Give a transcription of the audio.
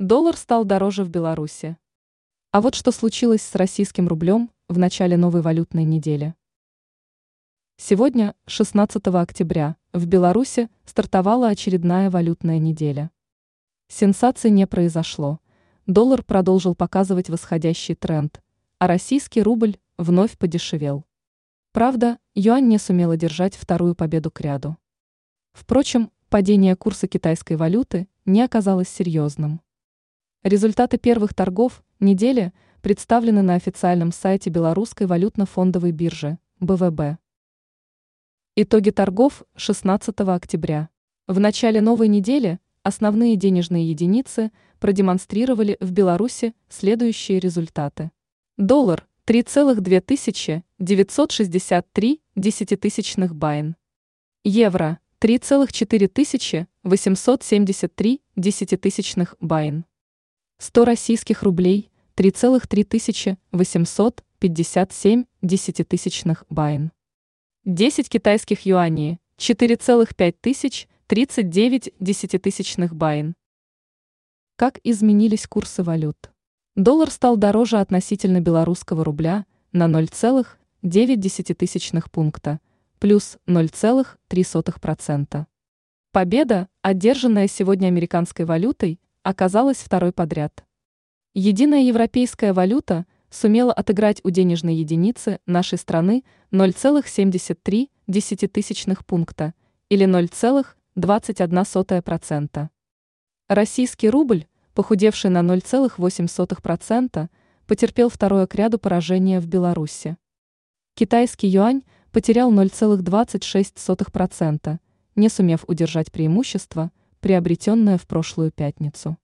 Доллар стал дороже в Беларуси. А вот что случилось с российским рублем в начале новой валютной недели. Сегодня, 16 октября, в Беларуси стартовала очередная валютная неделя. Сенсации не произошло. Доллар продолжил показывать восходящий тренд, а российский рубль вновь подешевел. Правда, юань не сумела держать вторую победу к ряду. Впрочем, падение курса китайской валюты не оказалось серьезным. Результаты первых торгов недели представлены на официальном сайте Белорусской валютно-фондовой биржи БВБ. Итоги торгов 16 октября. В начале новой недели основные денежные единицы продемонстрировали в Беларуси следующие результаты. Доллар 3,2963 десятитысячных байн. Евро 3,4873 десятитысячных BYN. 100 российских рублей 3,3857 десятитысячных BYN. 10 китайских юаней 4,5 тысяч 39 десятитысячных BYN. Как изменились курсы валют? Доллар стал дороже относительно белорусского рубля на 0,9 пункта, плюс 0,3%. Победа, одержанная сегодня американской валютой, оказалась второй подряд. Единая европейская валюта сумела отыграть у денежной единицы нашей страны 0,73 пункта или 0,21%. Российский рубль, похудевший на 0,8%, потерпел второе к ряду поражение в Беларуси. Китайский юань потерял 0,26%, не сумев удержать преимущество, приобретенное в прошлую пятницу.